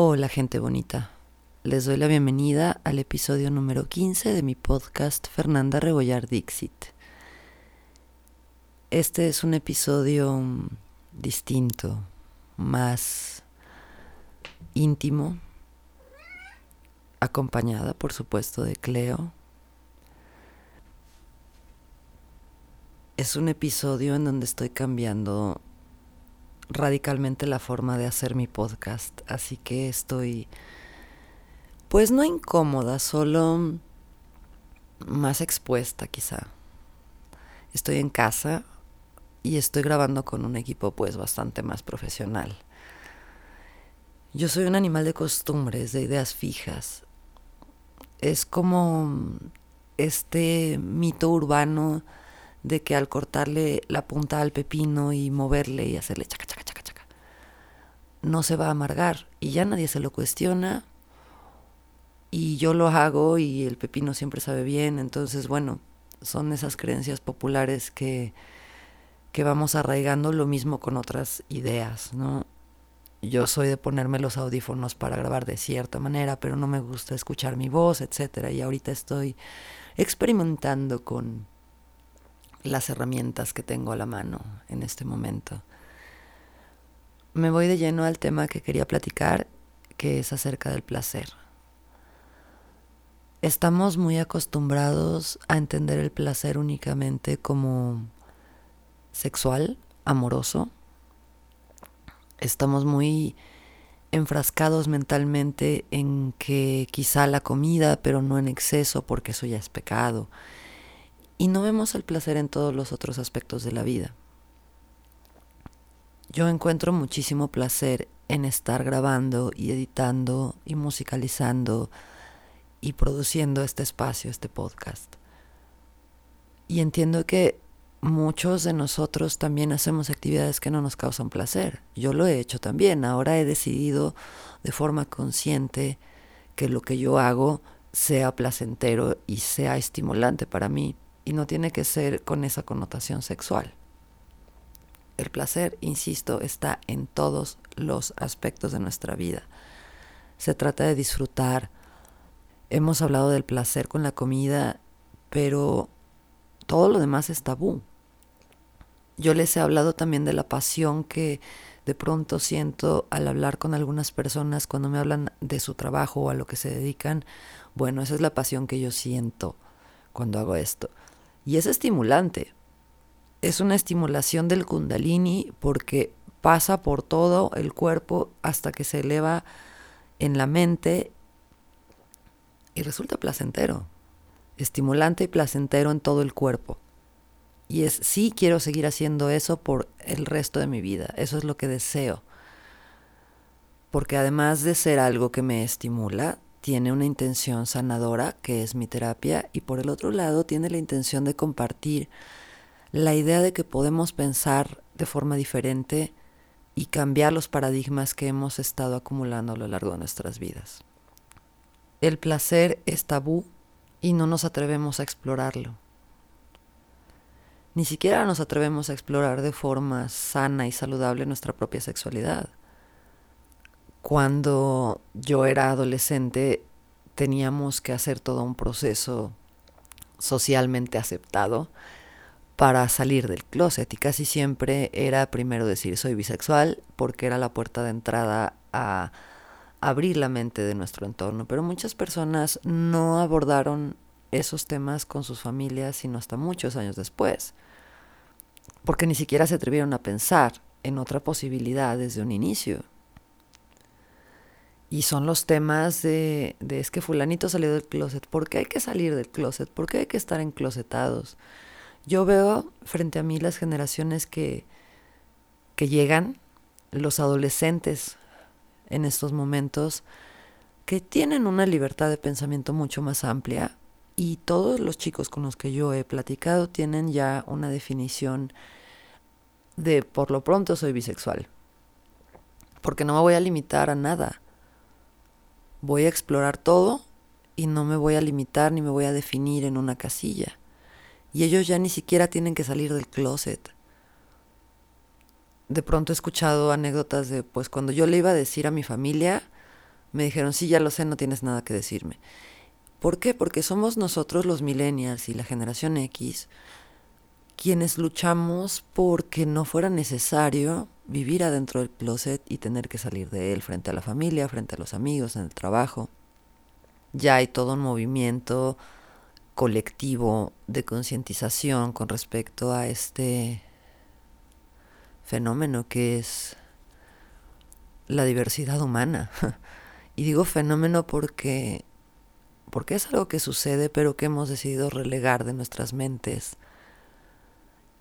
Hola gente bonita, les doy la bienvenida al episodio número 15 de mi podcast Fernanda Rebollar Dixit. Este es un episodio distinto, más íntimo, acompañada por supuesto de Cleo. Es un episodio en donde estoy cambiando radicalmente la forma de hacer mi podcast, así que estoy pues no incómoda, solo más expuesta quizá. Estoy en casa y estoy grabando con un equipo pues bastante más profesional. Yo soy un animal de costumbres, de ideas fijas. Es como este mito urbano de que al cortarle la punta al pepino y moverle y hacerle chaca, chaca, chaca, chaca, no se va a amargar y ya nadie se lo cuestiona y yo lo hago y el pepino siempre sabe bien, entonces bueno, son esas creencias populares que, que vamos arraigando lo mismo con otras ideas, ¿no? Yo soy de ponerme los audífonos para grabar de cierta manera, pero no me gusta escuchar mi voz, etcétera, y ahorita estoy experimentando con las herramientas que tengo a la mano en este momento. Me voy de lleno al tema que quería platicar, que es acerca del placer. Estamos muy acostumbrados a entender el placer únicamente como sexual, amoroso. Estamos muy enfrascados mentalmente en que quizá la comida, pero no en exceso porque eso ya es pecado y no vemos el placer en todos los otros aspectos de la vida. Yo encuentro muchísimo placer en estar grabando y editando y musicalizando y produciendo este espacio, este podcast. Y entiendo que muchos de nosotros también hacemos actividades que no nos causan placer. Yo lo he hecho también. Ahora he decidido de forma consciente que lo que yo hago sea placentero y sea estimulante para mí y no tiene que ser con esa connotación sexual. El placer, insisto, está en todos los aspectos de nuestra vida. Se trata de disfrutar. Hemos hablado del placer con la comida, pero todo lo demás es tabú. Yo les he hablado también de la pasión que de pronto siento al hablar con algunas personas cuando me hablan de su trabajo o a lo que se dedican. Bueno, esa es la pasión que yo siento cuando hago esto. Y es estimulante. Es una estimulación del kundalini porque pasa por todo el cuerpo hasta que se eleva en la mente y resulta placentero. Estimulante y placentero en todo el cuerpo. Y es, sí quiero seguir haciendo eso por el resto de mi vida. Eso es lo que deseo. Porque además de ser algo que me estimula, tiene una intención sanadora, que es mi terapia, y por el otro lado tiene la intención de compartir la idea de que podemos pensar de forma diferente y cambiar los paradigmas que hemos estado acumulando a lo largo de nuestras vidas. El placer es tabú y no nos atrevemos a explorarlo. Ni siquiera nos atrevemos a explorar de forma sana y saludable nuestra propia sexualidad. Cuando yo era adolescente teníamos que hacer todo un proceso socialmente aceptado para salir del closet y casi siempre era primero decir soy bisexual porque era la puerta de entrada a abrir la mente de nuestro entorno, pero muchas personas no abordaron esos temas con sus familias sino hasta muchos años después, porque ni siquiera se atrevieron a pensar en otra posibilidad desde un inicio. Y son los temas de, de, es que fulanito salió del closet. ¿Por qué hay que salir del closet? ¿Por qué hay que estar enclosetados? Yo veo frente a mí las generaciones que, que llegan, los adolescentes en estos momentos, que tienen una libertad de pensamiento mucho más amplia y todos los chicos con los que yo he platicado tienen ya una definición de por lo pronto soy bisexual. Porque no me voy a limitar a nada voy a explorar todo y no me voy a limitar ni me voy a definir en una casilla. Y ellos ya ni siquiera tienen que salir del closet. De pronto he escuchado anécdotas de, pues cuando yo le iba a decir a mi familia, Me dijeron, sí, ya lo sé, no tienes nada que decirme. ¿Por qué? Porque somos nosotros los millennials y la generación X quienes luchamos porque no fuera necesario vivir adentro del closet y tener que salir de él frente a la familia, frente a los amigos, en el trabajo. Ya hay todo un movimiento colectivo de concientización con respecto a este fenómeno que es la diversidad humana. Y digo fenómeno porque porque es algo que sucede, pero que hemos decidido relegar de nuestras mentes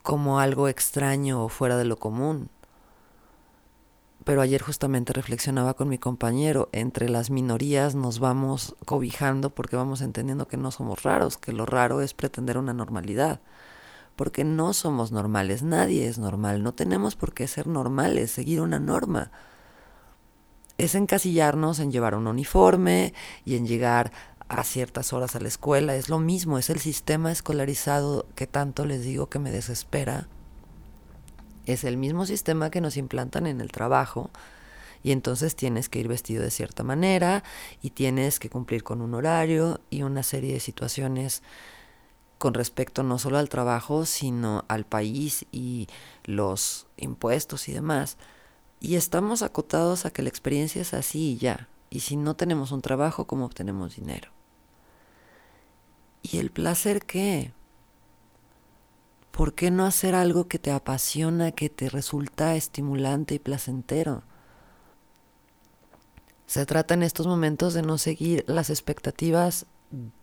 como algo extraño o fuera de lo común. Pero ayer justamente reflexionaba con mi compañero, entre las minorías nos vamos cobijando porque vamos entendiendo que no somos raros, que lo raro es pretender una normalidad, porque no somos normales, nadie es normal, no tenemos por qué ser normales, seguir una norma. Es encasillarnos en llevar un uniforme y en llegar a ciertas horas a la escuela. Es lo mismo, es el sistema escolarizado que tanto les digo que me desespera. Es el mismo sistema que nos implantan en el trabajo y entonces tienes que ir vestido de cierta manera y tienes que cumplir con un horario y una serie de situaciones con respecto no solo al trabajo, sino al país y los impuestos y demás. Y estamos acotados a que la experiencia es así y ya. Y si no tenemos un trabajo, ¿cómo obtenemos dinero? ¿Y el placer qué? ¿Por qué no hacer algo que te apasiona, que te resulta estimulante y placentero? Se trata en estos momentos de no seguir las expectativas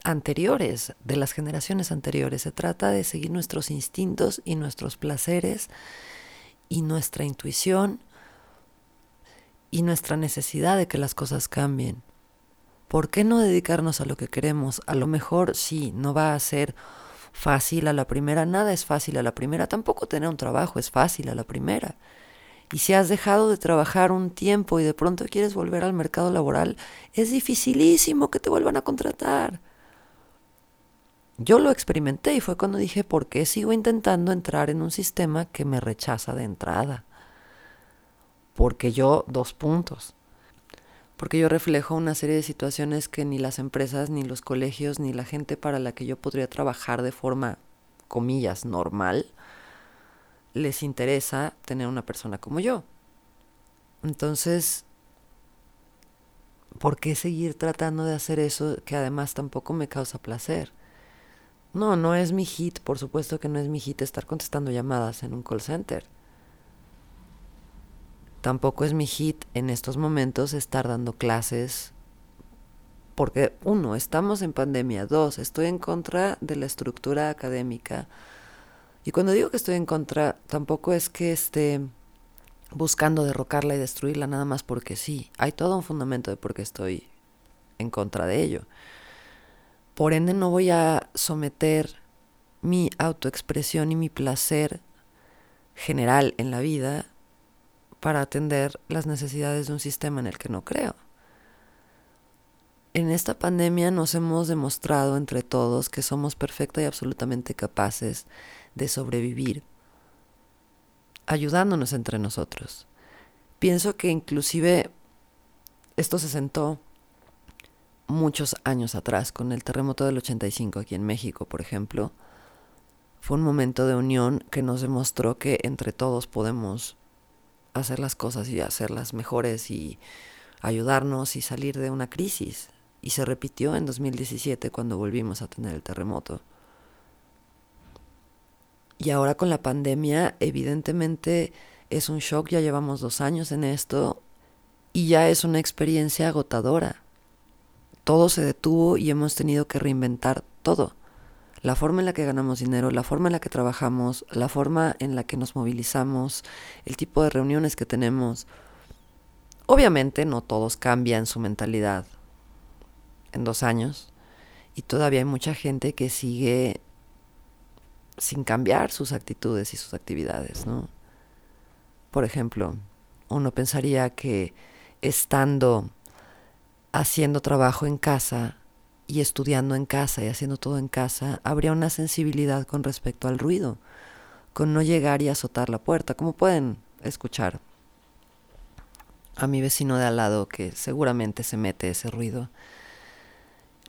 anteriores, de las generaciones anteriores. Se trata de seguir nuestros instintos y nuestros placeres y nuestra intuición y nuestra necesidad de que las cosas cambien. ¿Por qué no dedicarnos a lo que queremos? A lo mejor sí, no va a ser fácil a la primera, nada es fácil a la primera, tampoco tener un trabajo es fácil a la primera. Y si has dejado de trabajar un tiempo y de pronto quieres volver al mercado laboral, es dificilísimo que te vuelvan a contratar. Yo lo experimenté y fue cuando dije, ¿por qué sigo intentando entrar en un sistema que me rechaza de entrada? Porque yo, dos puntos porque yo reflejo una serie de situaciones que ni las empresas, ni los colegios, ni la gente para la que yo podría trabajar de forma, comillas, normal, les interesa tener una persona como yo. Entonces, ¿por qué seguir tratando de hacer eso que además tampoco me causa placer? No, no es mi hit, por supuesto que no es mi hit estar contestando llamadas en un call center. Tampoco es mi hit en estos momentos estar dando clases porque uno, estamos en pandemia, dos, estoy en contra de la estructura académica. Y cuando digo que estoy en contra, tampoco es que esté buscando derrocarla y destruirla nada más porque sí. Hay todo un fundamento de por qué estoy en contra de ello. Por ende, no voy a someter mi autoexpresión y mi placer general en la vida para atender las necesidades de un sistema en el que no creo. En esta pandemia nos hemos demostrado entre todos que somos perfecta y absolutamente capaces de sobrevivir, ayudándonos entre nosotros. Pienso que inclusive esto se sentó muchos años atrás, con el terremoto del 85 aquí en México, por ejemplo. Fue un momento de unión que nos demostró que entre todos podemos hacer las cosas y hacerlas mejores y ayudarnos y salir de una crisis. Y se repitió en 2017 cuando volvimos a tener el terremoto. Y ahora con la pandemia, evidentemente es un shock, ya llevamos dos años en esto y ya es una experiencia agotadora. Todo se detuvo y hemos tenido que reinventar todo la forma en la que ganamos dinero, la forma en la que trabajamos, la forma en la que nos movilizamos, el tipo de reuniones que tenemos. Obviamente no todos cambian su mentalidad en dos años y todavía hay mucha gente que sigue sin cambiar sus actitudes y sus actividades, ¿no? Por ejemplo, uno pensaría que estando haciendo trabajo en casa y estudiando en casa y haciendo todo en casa, habría una sensibilidad con respecto al ruido, con no llegar y azotar la puerta, como pueden escuchar. a mi vecino de al lado que seguramente se mete ese ruido.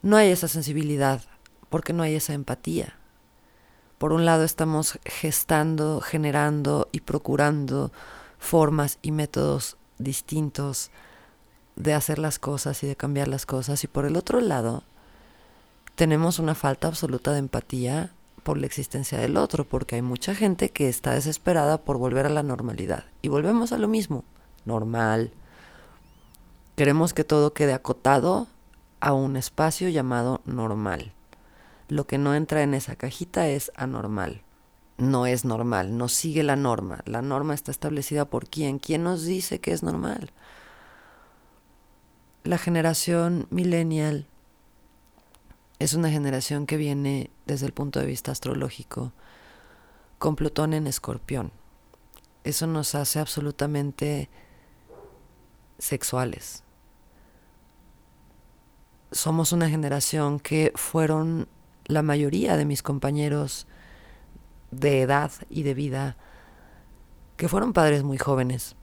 No hay esa sensibilidad porque no hay esa empatía. Por un lado estamos gestando, generando y procurando formas y métodos distintos de hacer las cosas y de cambiar las cosas y por el otro lado tenemos una falta absoluta de empatía por la existencia del otro, porque hay mucha gente que está desesperada por volver a la normalidad. Y volvemos a lo mismo, normal. Queremos que todo quede acotado a un espacio llamado normal. Lo que no entra en esa cajita es anormal. No es normal, no sigue la norma. La norma está establecida por quién. ¿Quién nos dice que es normal? La generación millennial es una generación que viene desde el punto de vista astrológico con Plutón en escorpión. Eso nos hace absolutamente sexuales. Somos una generación que fueron la mayoría de mis compañeros de edad y de vida que fueron padres muy jóvenes,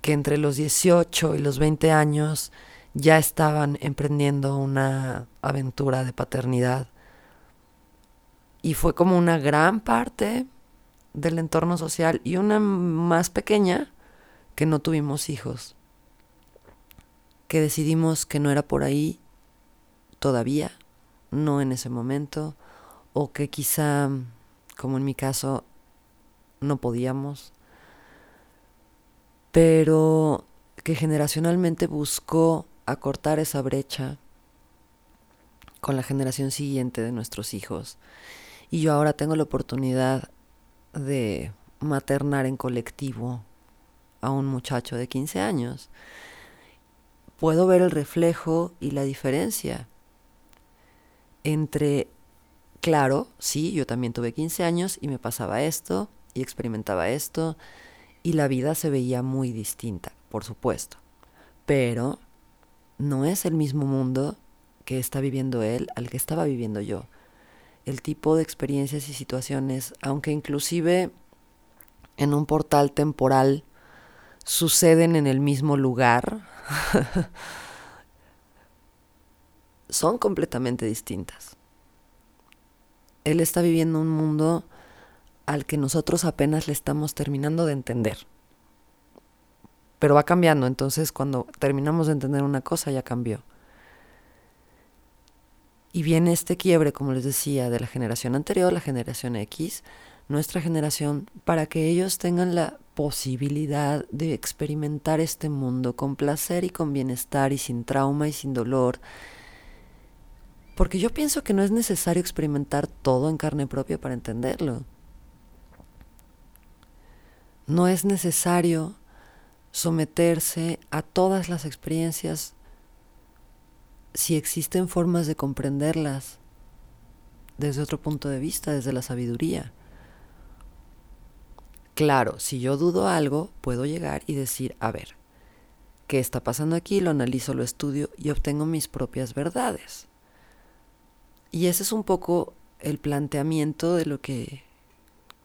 que entre los 18 y los 20 años ya estaban emprendiendo una aventura de paternidad. Y fue como una gran parte del entorno social y una más pequeña que no tuvimos hijos, que decidimos que no era por ahí todavía, no en ese momento, o que quizá, como en mi caso, no podíamos, pero que generacionalmente buscó acortar esa brecha con la generación siguiente de nuestros hijos. Y yo ahora tengo la oportunidad de maternar en colectivo a un muchacho de 15 años. Puedo ver el reflejo y la diferencia entre, claro, sí, yo también tuve 15 años y me pasaba esto y experimentaba esto y la vida se veía muy distinta, por supuesto. Pero no es el mismo mundo que está viviendo él al que estaba viviendo yo. El tipo de experiencias y situaciones, aunque inclusive en un portal temporal suceden en el mismo lugar, son completamente distintas. Él está viviendo un mundo al que nosotros apenas le estamos terminando de entender pero va cambiando, entonces cuando terminamos de entender una cosa ya cambió. Y viene este quiebre, como les decía, de la generación anterior, la generación X, nuestra generación, para que ellos tengan la posibilidad de experimentar este mundo con placer y con bienestar y sin trauma y sin dolor. Porque yo pienso que no es necesario experimentar todo en carne propia para entenderlo. No es necesario someterse a todas las experiencias si existen formas de comprenderlas desde otro punto de vista, desde la sabiduría. Claro, si yo dudo algo, puedo llegar y decir, a ver, ¿qué está pasando aquí? Lo analizo, lo estudio y obtengo mis propias verdades. Y ese es un poco el planteamiento de lo que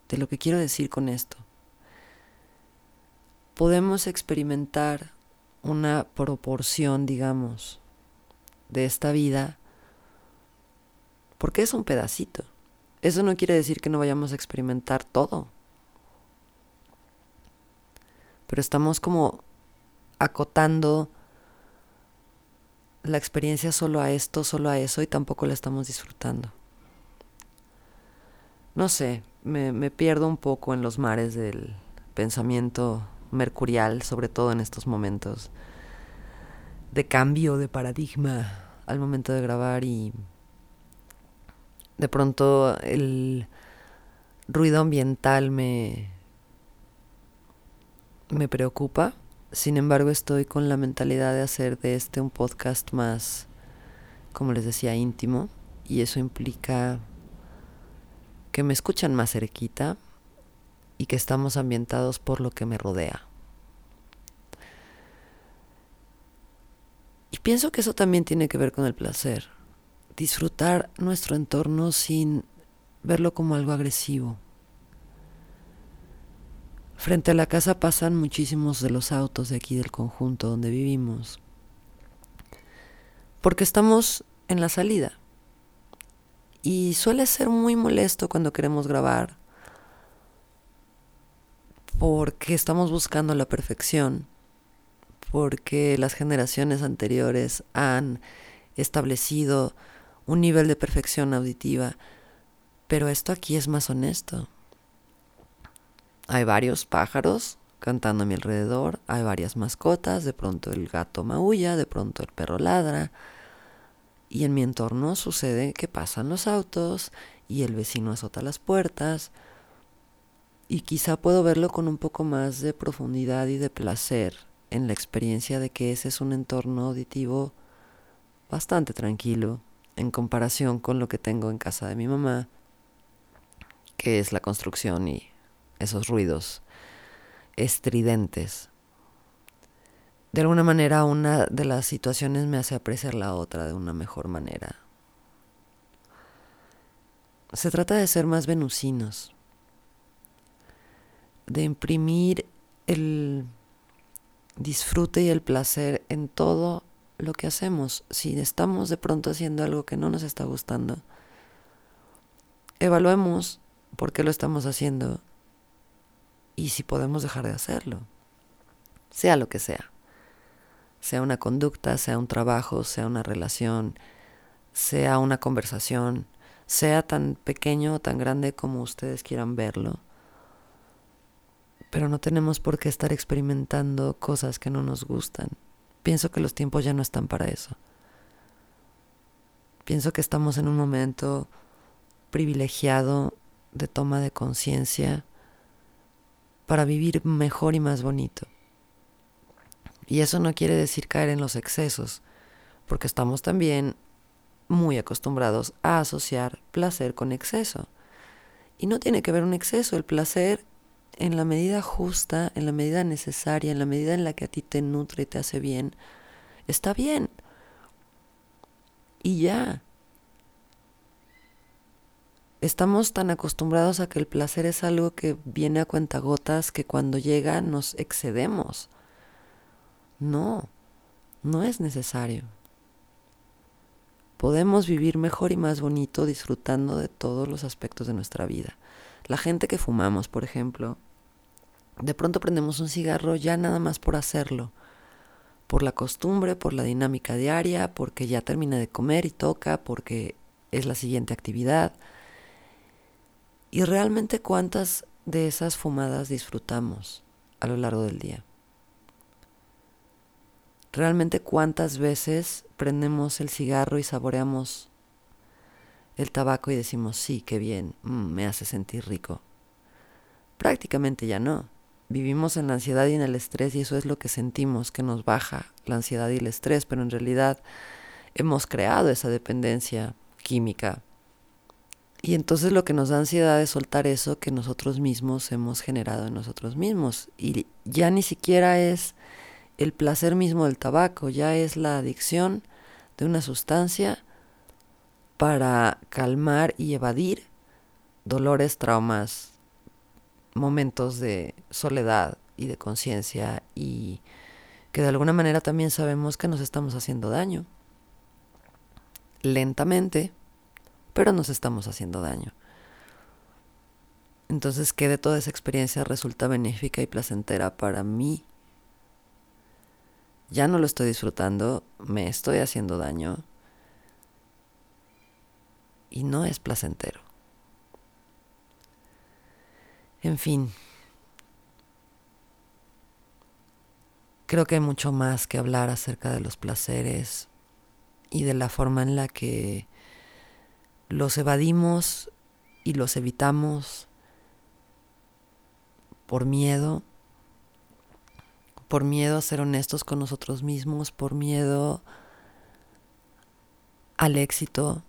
de lo que quiero decir con esto podemos experimentar una proporción, digamos, de esta vida, porque es un pedacito. Eso no quiere decir que no vayamos a experimentar todo. Pero estamos como acotando la experiencia solo a esto, solo a eso, y tampoco la estamos disfrutando. No sé, me, me pierdo un poco en los mares del pensamiento mercurial, sobre todo en estos momentos de cambio de paradigma al momento de grabar y de pronto el ruido ambiental me me preocupa. Sin embargo, estoy con la mentalidad de hacer de este un podcast más, como les decía, íntimo. Y eso implica que me escuchan más cerquita, y que estamos ambientados por lo que me rodea. Y pienso que eso también tiene que ver con el placer. Disfrutar nuestro entorno sin verlo como algo agresivo. Frente a la casa pasan muchísimos de los autos de aquí del conjunto donde vivimos. Porque estamos en la salida. Y suele ser muy molesto cuando queremos grabar. Porque estamos buscando la perfección. Porque las generaciones anteriores han establecido un nivel de perfección auditiva. Pero esto aquí es más honesto. Hay varios pájaros cantando a mi alrededor, hay varias mascotas, de pronto el gato maulla, de pronto el perro ladra, y en mi entorno sucede que pasan los autos y el vecino azota las puertas, y quizá puedo verlo con un poco más de profundidad y de placer en la experiencia de que ese es un entorno auditivo bastante tranquilo en comparación con lo que tengo en casa de mi mamá, que es la construcción y esos ruidos estridentes. De alguna manera una de las situaciones me hace apreciar la otra de una mejor manera. Se trata de ser más venusinos, de imprimir el disfrute y el placer en todo lo que hacemos. Si estamos de pronto haciendo algo que no nos está gustando, evaluemos por qué lo estamos haciendo y si podemos dejar de hacerlo, sea lo que sea, sea una conducta, sea un trabajo, sea una relación, sea una conversación, sea tan pequeño o tan grande como ustedes quieran verlo. Pero no tenemos por qué estar experimentando cosas que no nos gustan. Pienso que los tiempos ya no están para eso. Pienso que estamos en un momento privilegiado de toma de conciencia para vivir mejor y más bonito. Y eso no quiere decir caer en los excesos, porque estamos también muy acostumbrados a asociar placer con exceso. Y no tiene que ver un exceso, el placer en la medida justa, en la medida necesaria, en la medida en la que a ti te nutre y te hace bien, está bien. Y ya, Estamos tan acostumbrados a que el placer es algo que viene a cuentagotas que cuando llega nos excedemos. No, no es necesario. Podemos vivir mejor y más bonito disfrutando de todos los aspectos de nuestra vida. La gente que fumamos, por ejemplo, de pronto prendemos un cigarro ya nada más por hacerlo, por la costumbre, por la dinámica diaria, porque ya termina de comer y toca, porque es la siguiente actividad y realmente cuántas de esas fumadas disfrutamos a lo largo del día. Realmente cuántas veces prendemos el cigarro y saboreamos el tabaco y decimos, sí, qué bien, mm, me hace sentir rico. Prácticamente ya no. Vivimos en la ansiedad y en el estrés y eso es lo que sentimos, que nos baja la ansiedad y el estrés, pero en realidad hemos creado esa dependencia química y entonces lo que nos da ansiedad es soltar eso que nosotros mismos hemos generado en nosotros mismos. Y ya ni siquiera es el placer mismo del tabaco, ya es la adicción de una sustancia para calmar y evadir dolores, traumas, momentos de soledad y de conciencia y que de alguna manera también sabemos que nos estamos haciendo daño. Lentamente, pero nos estamos haciendo daño. Entonces, ¿qué de toda esa experiencia resulta benéfica y placentera para mí? Ya no lo estoy disfrutando, me estoy haciendo daño y no es placentero. En fin, creo que hay mucho más que hablar acerca de los placeres y de la forma en la que los evadimos y los evitamos por miedo, por miedo a ser honestos con nosotros mismos, por miedo al éxito,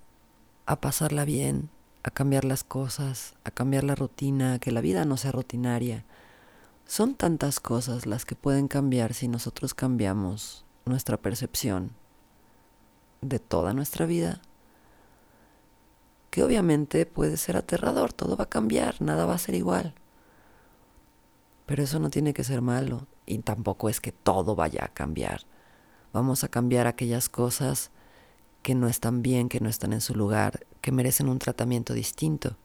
a pasarla bien, a cambiar las cosas, a cambiar la rutina, a que la vida no sea rutinaria. Son tantas cosas las que pueden cambiar si nosotros cambiamos nuestra percepción de toda nuestra vida que obviamente puede ser aterrador, todo va a cambiar, nada va a ser igual. Pero eso no tiene que ser malo y tampoco es que todo vaya a cambiar. Vamos a cambiar aquellas cosas que no están bien, que no están en su lugar, que merecen un tratamiento distinto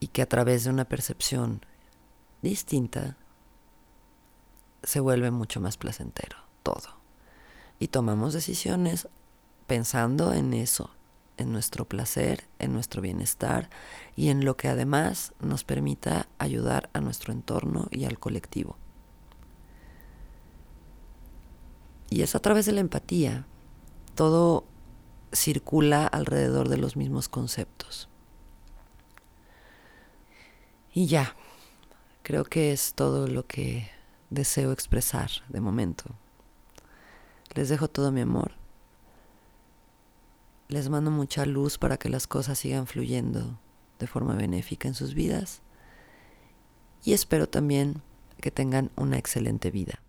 y que a través de una percepción distinta se vuelve mucho más placentero todo. Y tomamos decisiones pensando en eso, en nuestro placer, en nuestro bienestar y en lo que además nos permita ayudar a nuestro entorno y al colectivo. Y es a través de la empatía. Todo circula alrededor de los mismos conceptos. Y ya, creo que es todo lo que deseo expresar de momento. Les dejo todo mi amor les mando mucha luz para que las cosas sigan fluyendo de forma benéfica en sus vidas y espero también que tengan una excelente vida.